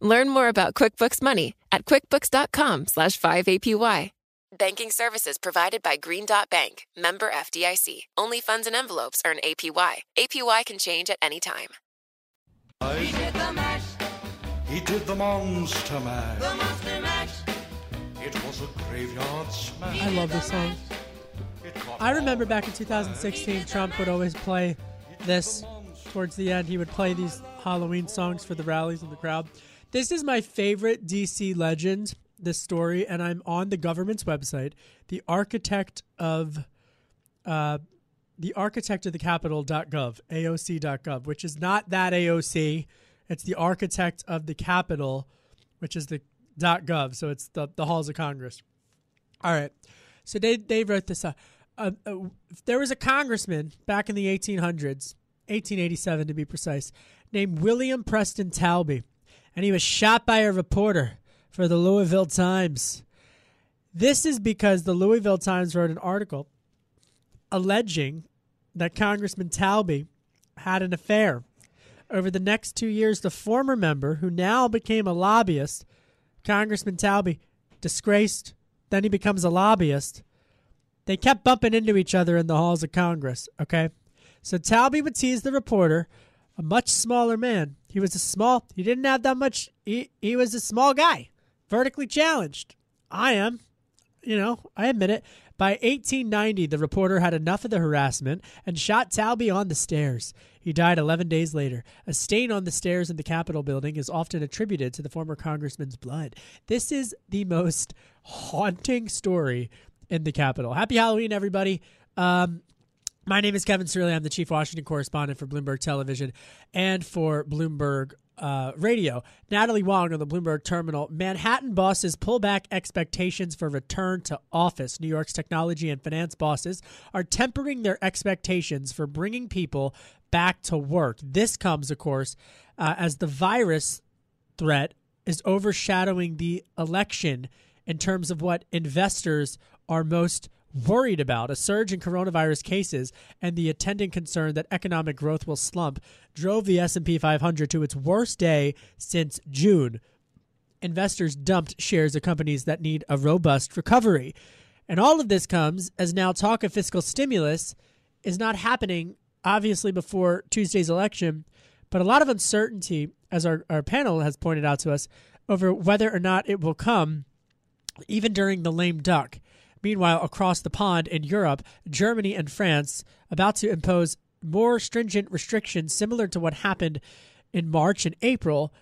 S8: Learn more about QuickBooks Money at quickbooks.com slash 5APY. Banking services provided by Green Dot Bank, member FDIC. Only funds and envelopes earn APY. APY can change at any time.
S15: He did the mash. He did the monster mash. The monster mash. It was a graveyard smash.
S2: I love this song. I remember back in 2016, Trump would always play this towards the end. He would play these Halloween songs for the rallies and the crowd. This is my favorite DC legend, this story, and I'm on the government's website. The architect of uh, the architect of the Capitol.gov, AOC.gov, which is not that AOC. It's the architect of the Capitol, which is the .gov. So it's the, the halls of Congress. All right. So they, they wrote this up. Uh, uh, there was a congressman back in the 1800s, 1887 to be precise, named William Preston Taulbee, and he was shot by a reporter for the Louisville Times. This is because the Louisville Times wrote an article alleging that Congressman Taulbee had an affair. Over the next two years, the former member, who now became a lobbyist, Congressman Taulbee, disgraced, then he becomes a lobbyist. They kept bumping into each other in the halls of Congress, okay? So Taulbee would tease the reporter, a much smaller man. He was a small, he didn't have that much, he, he was a small guy, vertically challenged. I am, you know, I admit it. By 1890, the reporter had enough of the harassment and shot Taulbee on the stairs. He died 11 days later. A stain on the stairs in the Capitol building is often attributed to the former congressman's blood. This is the most haunting story in the Capitol. Happy Halloween, everybody. Um, my name is Kevin Cirilli. I'm the chief Washington correspondent for Bloomberg Television and for Bloomberg uh, Radio. Natalie Wong on the Bloomberg Terminal. Manhattan bosses pull back expectations for return to office. New York's technology and finance bosses are tempering their expectations for bringing people back to work. This comes, of course, uh, as the virus threat is overshadowing the election in terms of what investors are most worried about. A surge in coronavirus cases and the attendant concern that economic growth will slump drove the S&P 500 to its worst day since June. Investors dumped shares of companies that need a robust recovery. And all of this comes as now talk of fiscal stimulus is not happening obviously before Tuesday's election, but a lot of uncertainty as our, our panel has pointed out to us over whether or not it will come even during the lame duck. Meanwhile, across the pond in Europe, Germany and France about to impose more stringent restrictions similar to what happened in March and April,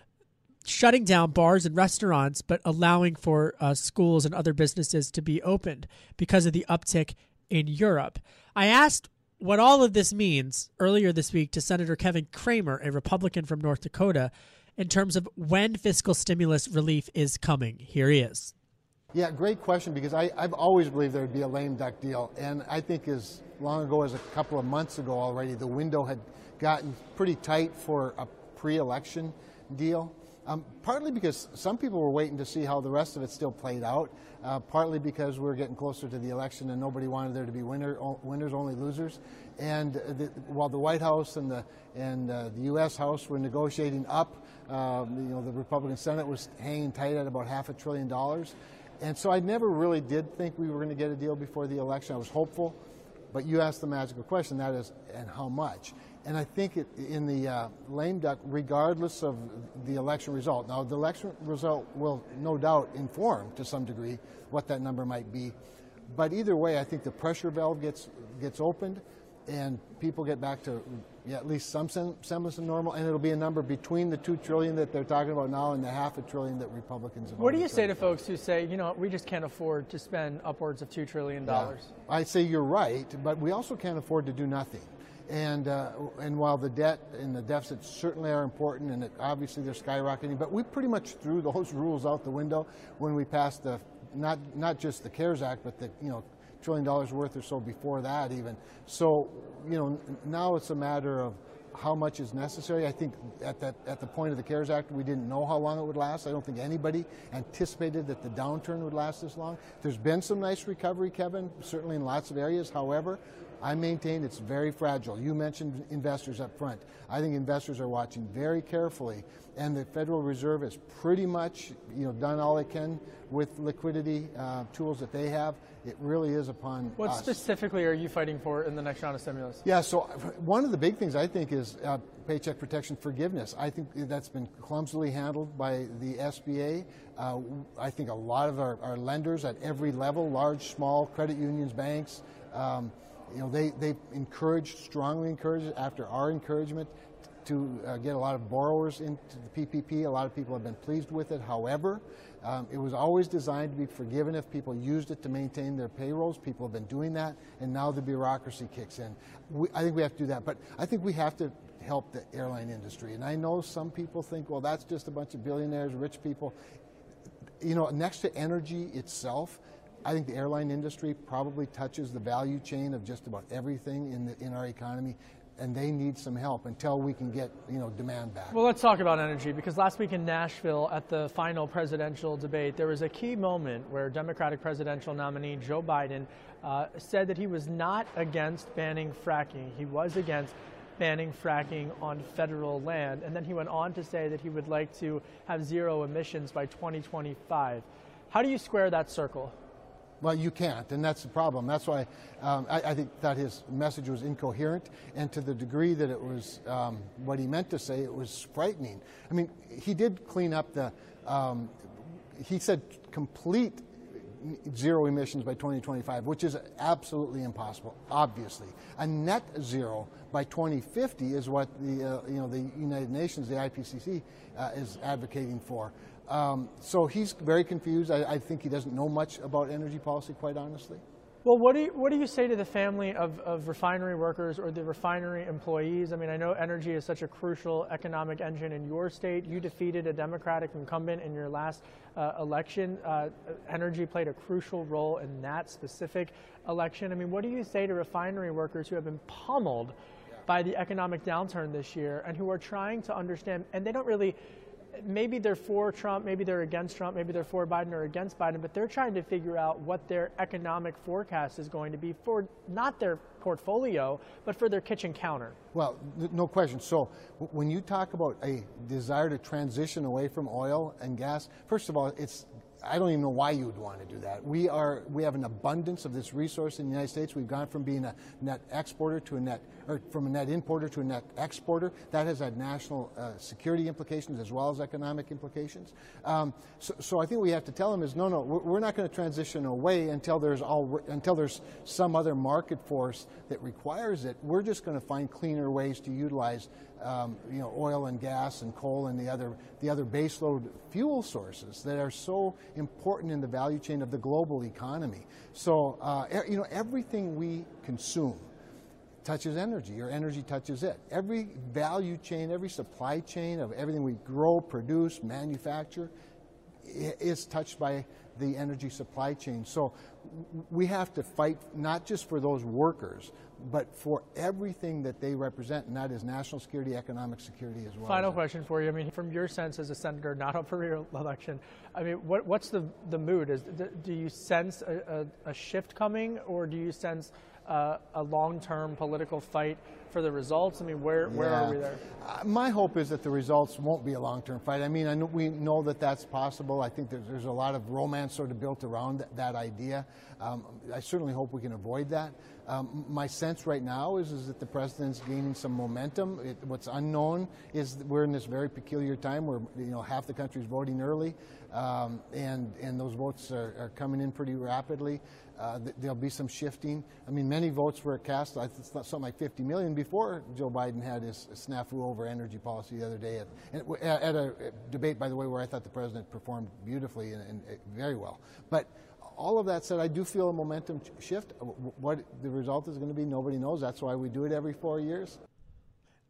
S2: shutting down bars and restaurants, but allowing for uh, schools and other businesses to be opened because of the uptick in Europe. I asked what all of this means earlier this week to Senator Kevin Cramer, a Republican from North Dakota, in terms of when fiscal stimulus relief is coming. Here he is.
S16: Yeah, great question because I, I've always believed there would be a lame duck deal. And I think as long ago as a couple of months ago already, the window had gotten pretty tight for a pre election deal. Um, partly because some people were waiting to see how the rest of it still played out, uh, partly because we are getting closer to the election and nobody wanted there to be winner, winners, only losers. And the, while the White House and the, and, uh, the U.S. House were negotiating up, um, you know, the Republican Senate was hanging tight at about half a trillion dollars. And so I never really did think we were going to get a deal before the election. I was hopeful, but you asked the magical question, that is, and how much? And I think it, in the uh, lame duck, regardless of the election result, now the election result will no doubt inform to some degree what that number might be. But either way, I think the pressure valve gets gets opened, and people get back to yeah, at least some semblance of normal, and it'll be a number between the two trillion that they're talking about now and the half a trillion that Republicans have.
S2: What do you say to folks who say, you know, we just can't afford to spend upwards of two trillion dollars?
S16: Yeah. I say you're right, but we also can't afford to do nothing. And uh, and while the debt and the deficit certainly are important, and it, obviously they're skyrocketing, but we pretty much threw those [LAUGHS] rules out the window when we passed the not not just the CARES Act, but the you know trillion dollars worth or so before that even. So, you know, now it's a matter of how much is necessary. I think at that at the point of the CARES Act, we didn't know how long it would last. I don't think anybody anticipated that the downturn would last this long. There's been some nice recovery, Kevin, certainly in lots of areas. However, I maintain it's very fragile. You mentioned investors up front. I think investors are watching very carefully, and the Federal Reserve has pretty much, you know, done all it can with liquidity uh, tools that they have. It really is upon
S2: what
S16: us.
S2: specifically are you fighting for in the next round of stimulus?
S16: Yeah, so one of the big things I think is uh, paycheck protection forgiveness. I think that's been clumsily handled by the SBA. Uh, I think a lot of our, our, lenders at every level, large, small, credit unions, banks. Um, you know, they, they encouraged, strongly encouraged, after our encouragement, to uh, get a lot of borrowers into the PPP. A lot of people have been pleased with it. However, um, it was always designed to be forgiven if people used it to maintain their payrolls. People have been doing that, and now the bureaucracy kicks in. We, I think we have to do that, but I think we have to help the airline industry. And I know some people think, well, that's just a bunch of billionaires, rich people. You know, next to energy itself, I think the airline industry probably touches the value chain of just about everything in, the, in our economy and they need some help until we can get you know demand back.
S2: Well, let's talk about energy because last week in Nashville at the final presidential debate, there was a key moment where Democratic presidential nominee Joe Biden uh, said that he was not against banning fracking. He was against banning fracking on federal land, and then he went on to say that he would like to have zero emissions by 2025. How do you square that circle?
S16: Well, you can't, and that's the problem. That's why um, I, I, think that his message was incoherent, and to the degree that it was um, what he meant to say, it was frightening. I mean, he did clean up the. Um, he said complete zero emissions by 2025, which is absolutely impossible. Obviously, a net zero by 2050 is what the uh, you know the United Nations, the IPCC, uh, is advocating for. Um, so he's very confused. I, I, think he doesn't know much about energy policy, quite honestly.
S2: Well, what do you, what do you say to the family of, of refinery workers or the refinery employees? I mean, I know energy is such a crucial economic engine in your state. You defeated a Democratic incumbent in your last uh, election. Uh, energy played a crucial role in that specific election. I mean, what do you say to refinery workers who have been pummeled by the economic downturn this year and who are trying to understand, and they don't really maybe they're for Trump, maybe they're against Trump, maybe they're for Biden or against Biden, but they're trying to figure out what their economic forecast is going to be for not their portfolio, but for their kitchen counter.
S16: Well, no question. So when you talk about a desire to transition away from oil and gas, first of all, it's I don't even know why you would want to do that. We are we have an abundance of this resource in the United States. We've gone from being a net exporter to a net or from a net importer to a net exporter. That has had national uh, security implications as well as economic implications. Um, so, so, I think we have to tell them is no, no, we're not going to transition away until there's all until there's some other market force that requires it. We're just going to find cleaner ways to utilize um, you know, oil and gas and coal and the other, the other baseload fuel sources that are so important in the value chain of the global economy. So, uh, you know, everything we consume touches energy or energy touches it. Every value chain, every supply chain of everything we grow, produce, manufacture is touched by the energy supply chain. So we have to fight not just for those workers, but for everything that they represent, and that is national security, economic security as well.
S17: Final question for you. I mean, from your sense as a senator, not up for re-election, I mean, what, what's the, the mood? Is do you sense a, a, a shift coming, or do you sense uh, a long-term political fight for the results? I mean, where where
S16: Yeah.
S17: are we there?
S16: Uh, my hope is that the results won't be a long-term fight. I mean, I know, we know that that's possible. I think there's, there's a lot of romance sort of built around that, that idea. Um, I certainly hope we can avoid that. Um, my sense right now is, is that the president's gaining some momentum. It, what's unknown is that we're in this very peculiar time where you know half the country's voting early, um, and and those votes are, are coming in pretty rapidly. Uh, th- there'll be some shifting. I mean, many votes were cast. I not something like 50 million before Joe Biden had his snafu over energy policy the other day at, at a debate, by the way, where I thought the president performed beautifully and, and very well. But all of that said, I do feel a momentum shift. Uh, What the result is going to be, nobody knows. That's why we do it every four years.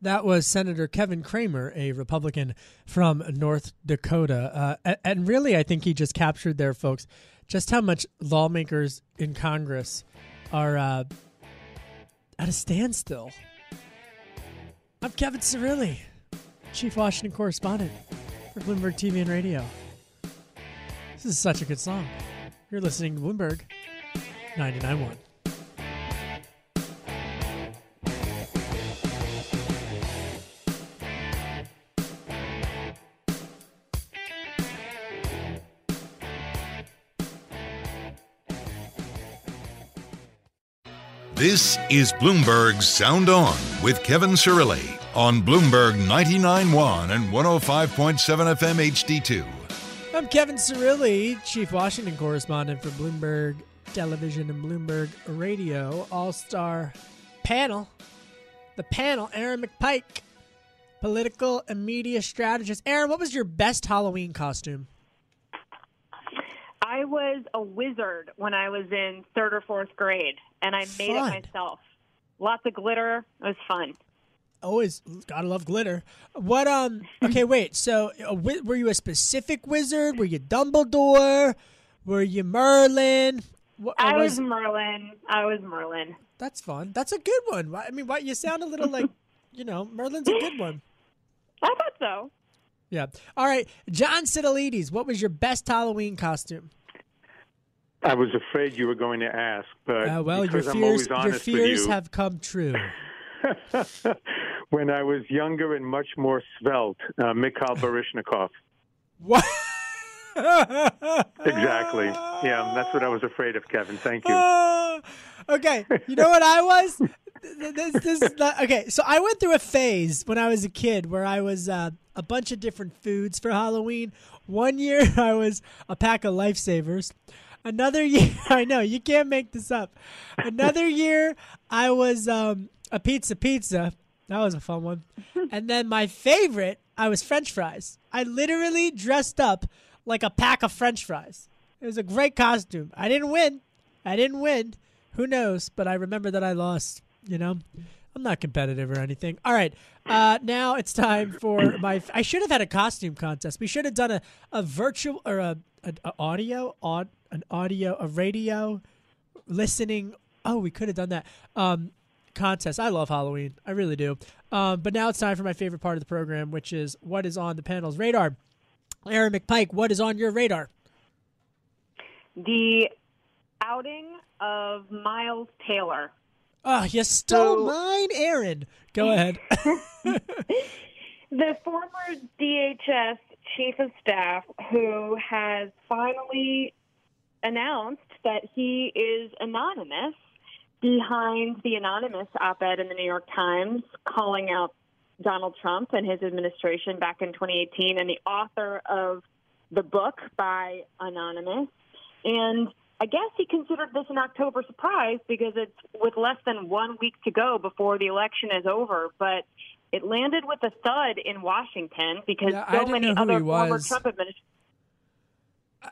S2: That was Senator Kevin Cramer, a Republican from North Dakota. Uh, and really, I think he just captured there, folks, just how much lawmakers in Congress are uh, at a standstill. I'm Kevin Cirilli, Chief Washington Correspondent for Bloomberg TV and Radio. This is such a good song. You're listening to Bloomberg 99.1.
S1: This is Bloomberg Sound On with Kevin Cirilli on Bloomberg 99.1 and 105.7 FM HD2.
S2: I'm Kevin Cirilli, Chief Washington Correspondent for Bloomberg Television and Bloomberg Radio. All star panel. The panel, Erin McPike, political and media strategist. Erin, what was your best Halloween costume?
S12: I was a wizard when I was in third or fourth grade, and I made
S2: Fun.
S12: it myself. Lots of glitter. It was fun.
S2: Always gotta love glitter. What um? [LAUGHS] Okay, wait. So, uh, wi- were you a specific wizard? Were you Dumbledore? Were you Merlin? What,
S12: I
S2: or
S12: was Merlin. I was Merlin.
S2: That's fun. That's a good one. I mean, why, you sound a little like, [LAUGHS] you know, Merlin's a good one.
S12: I thought so.
S2: Yeah. All right, John Sitilides, what was your best Halloween costume?
S11: I was afraid you were going to ask, but
S2: Uh, well, your fears, your fears
S11: you,
S2: have come true. [LAUGHS]
S11: when I was younger and much more svelte, uh, Mikhail Baryshnikov. [LAUGHS]
S2: What?
S11: Exactly. Yeah, that's what I was afraid of, Kevin. Thank you.
S2: Ah, [LAUGHS] okay, you know what I was? Th- This, this not, okay, so I went through a phase when I was a kid where I was uh, a bunch of different foods for Halloween. One year I was a pack of lifesavers. Another [LAUGHS] year, I know you can't make this up. Another year I was um, a pizza pizza. That was a fun one. [LAUGHS] And then my favorite, I was French fries. I literally dressed up like a pack of French fries. It was a great costume. I didn't win. I didn't win. Who knows? But I remember that I lost. You know, I'm not competitive or anything. All right, uh, now it's time for [COUGHS] my. I should have had a costume contest. We should have done a, a virtual or a, a, a audio, aud, an audio, a radio listening. Oh, we could have done that. Um, contest. I love Halloween. I really do. Um, but now it's time for my favorite part of the program, which is what is on the panel's radar. Erin McPike, what is on your radar?
S12: The outing of Miles Taylor.
S2: Oh, you stole mine, Erin. Go ahead. [LAUGHS] [LAUGHS]
S12: The former DHS chief of staff who has finally announced that he is anonymous behind the anonymous op ed in the New York Times calling out Donald Trump and his administration back in 2018, and the author of the book by Anonymous. And I guess he considered this an October surprise because it's with less than one week to go before the election is over. But it landed with a thud in Washington because
S2: Yeah,
S12: so many other
S2: he
S12: former. Trump administrators.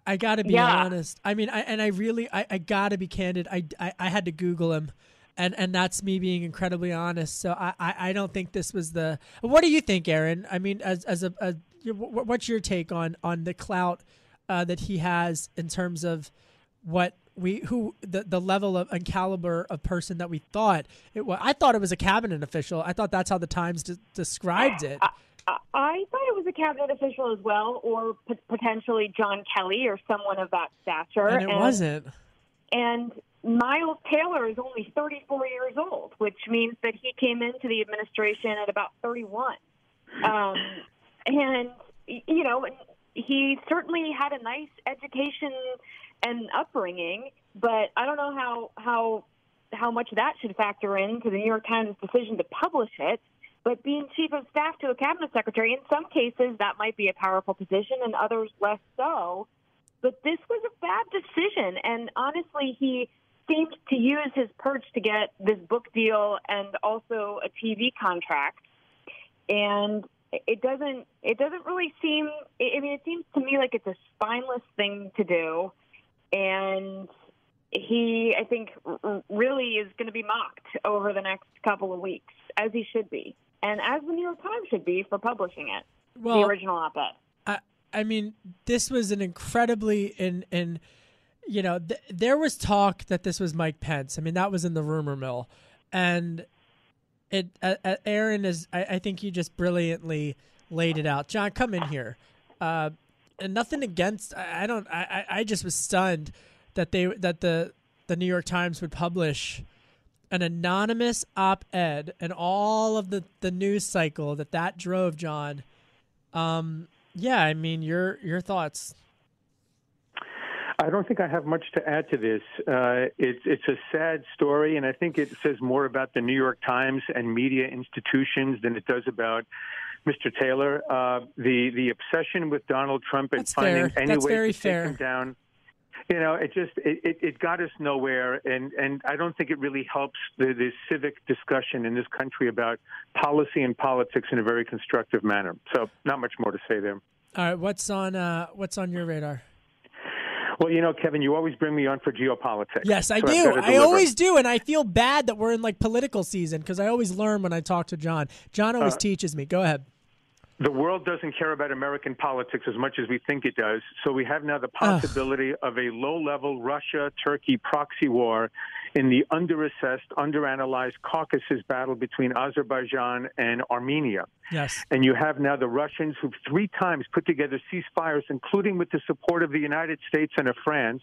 S2: I got to be
S12: Yeah.
S2: honest. I mean, I, and I really, I, I got to be candid. I, I, I had to Google him, and and that's me being incredibly honest. So I, I, I don't think this was the. What do you think, Erin? I mean, as as a, a what's your take on on the clout uh, that he has in terms of what we who the the level of and caliber of person that we thought it was. I thought it was a cabinet official. I thought that's how the Times de- described it.
S12: I, thought it was a cabinet official as well, or p- potentially John Kelly or someone of that stature.
S2: And it wasn't.
S12: And Miles Taylor is only 34 years old, which means that he came into the administration at about 31. Um, and, you know, he certainly had a nice education and upbringing, but I don't know how, how, how much that should factor into the New York Times decision to publish it. But being chief of staff to a cabinet secretary, in some cases, that might be a powerful position, and others less so. But this was a bad decision, and honestly, he seemed to use his perch to get this book deal and also a TV contract. And it doesn't it doesn't really seem I mean it seems to me like it's a spineless thing to do and he I think really is going to be mocked over the next couple of weeks as he should be and as the New York Times should be for publishing it
S2: well,
S12: the original op-ed
S2: I I mean this was an incredibly in in you know, th- there was talk that this was Mike Pence. I mean, that was in the rumor mill, and it. Uh, uh, Erin is. I, I, think you just brilliantly laid it out. John, come in here. Uh, and nothing against. I, I don't. I, I just was stunned that they that the the New York Times would publish an anonymous op-ed and all of the the news cycle that that drove. John. Um. Yeah. I mean, your your thoughts.
S11: I don't think I have much to add to this. Uh, it's it's a sad story, and I think it says more about the New York Times and media institutions than it does about Mr. Taylor. Uh, the the obsession with Donald Trump and
S2: That's
S11: finding
S2: fair.
S11: any
S2: That's
S11: way
S2: very
S11: to
S2: fair.
S11: take him down. You know, it just it, it, it got us nowhere, and and I don't think it really helps the, the civic discussion in this country about policy and politics in a very constructive manner. So, not much more to say there.
S2: All right, what's on uh, what's on your radar?
S11: Well, you know, Kevin, you always bring me on for geopolitics.
S2: Yes, I
S11: so
S2: do. I always do, and I feel bad that we're in like political season because I always learn when I talk to John. John always
S11: Uh,
S2: teaches me. Go ahead.
S11: The world doesn't care about American politics as much as we think it does. So we have now the possibility of a low level Russia Turkey proxy war in the under underassessed, underanalyzed Caucasus battle between Azerbaijan and Armenia.
S2: Yes.
S11: And you have now the Russians who've three times put together ceasefires, including with the support of the United States and of France.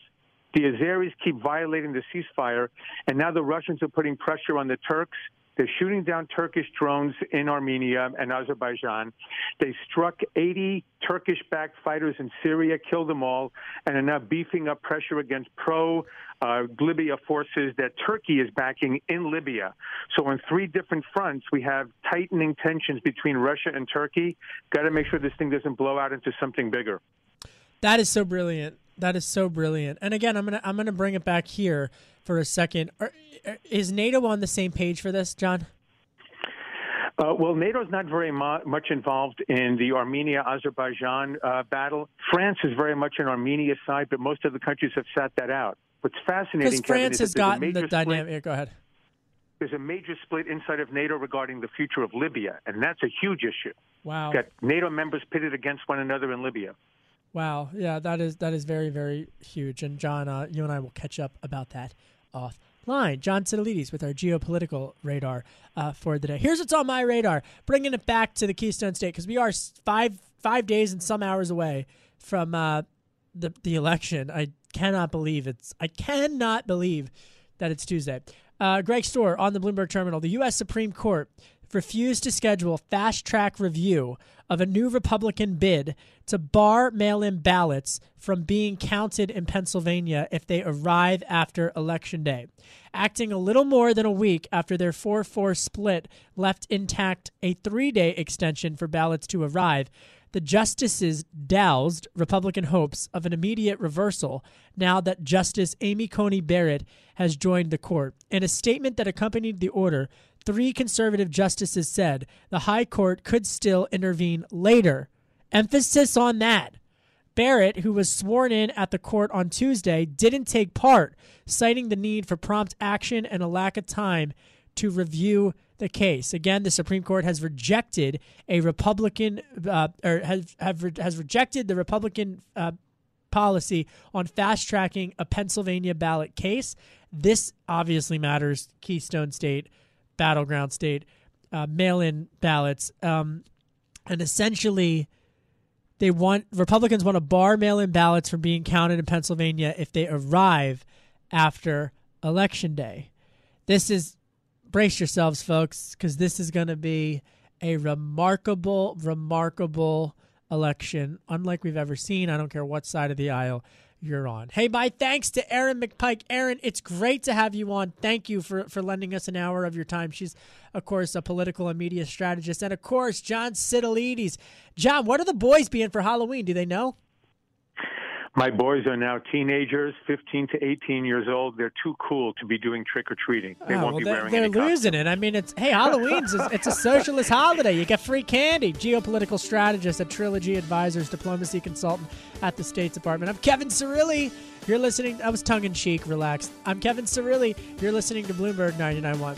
S11: The Azeris keep violating the ceasefire, and now the Russians are putting pressure on the Turks. They're shooting down Turkish drones in Armenia and Azerbaijan. They struck 80 Turkish backed fighters in Syria, killed them all, and are now beefing up pressure against pro uh, Libya forces that Turkey is backing in Libya. So, on three different fronts, we have tightening tensions between Russia and Turkey. Got to make sure this thing doesn't blow out into something bigger.
S2: That is so brilliant. That is so brilliant. And again, I'm gonna I'm gonna bring it back here for a second. Are, is NATO on the same page for this, John?
S11: Uh, well, NATO's not very mu- much involved in the Armenia Azerbaijan uh, battle. France is very much on Armenia's side, but most of the countries have sat that out. What's fascinating, Kevin,
S2: France
S11: is
S2: has
S11: that there's a
S2: gotten the
S11: major split-
S2: dynamic. yeah, Go ahead.
S11: There's a major split inside of NATO regarding the future of Libya, and that's a huge issue.
S2: Wow.
S11: Got NATO members pitted against one another in Libya.
S2: Wow. Yeah, that is that is very very huge. And John, uh, you and I will catch up about that offline. John Sitilides with our geopolitical radar uh, for the day. Here's what's on my radar. Bringing it back to the Keystone State because we are five five days and some hours away from uh, the the election. I cannot believe it's. I cannot believe that it's Tuesday. Uh, Greg Stohr on the Bloomberg Terminal. The U.S. Supreme Court refused to schedule fast track review of a new Republican bid to bar mail in ballots from being counted in Pennsylvania if they arrive after Election Day. Acting a little more than a week after their 4 4 split left intact a three day extension for ballots to arrive, the justices doused Republican hopes of an immediate reversal now that Justice Amy Coney Barrett has joined the court. In a statement that accompanied the order, three conservative justices said the High Court could still intervene later. Emphasis on that. Barrett, who was sworn in at the court on Tuesday, didn't take part, citing the need for prompt action and a lack of time to review the case. Again, the Supreme Court has rejected a Republican, uh, or has have, has rejected the Republican uh, policy on fast tracking a Pennsylvania ballot case. This obviously matters. Keystone State, battleground state, uh, mail in ballots. Um, and essentially, they want Republicans want to bar mail in ballots from being counted in Pennsylvania if they arrive after Election Day. This is, brace yourselves, folks, because this is going to be a remarkable, remarkable election, unlike we've ever seen. I don't care what side of the aisle you're on. Hey, my thanks to Erin McPike. Erin, it's great to have you on. Thank you for, for lending us an hour of your time. She's, of course, a political and media strategist. And, of course, John Sitilides. John, what are the boys being for Halloween? Do they know?
S11: My boys are now teenagers, 15 to 18 years old. They're too cool to be doing trick or treating. They
S2: Oh,
S11: won't
S2: well,
S11: be
S2: they're,
S11: wearing
S2: they're
S11: any
S2: losing it. I mean, it's hey, Halloween's is, it's a socialist holiday. You get free candy. Geopolitical strategist at Trilogy Advisors, diplomacy consultant at the State Department. I'm Kevin Cirilli. You're listening. I was tongue in cheek, relaxed. I'm Kevin Cirilli. You're listening to Bloomberg 99.1.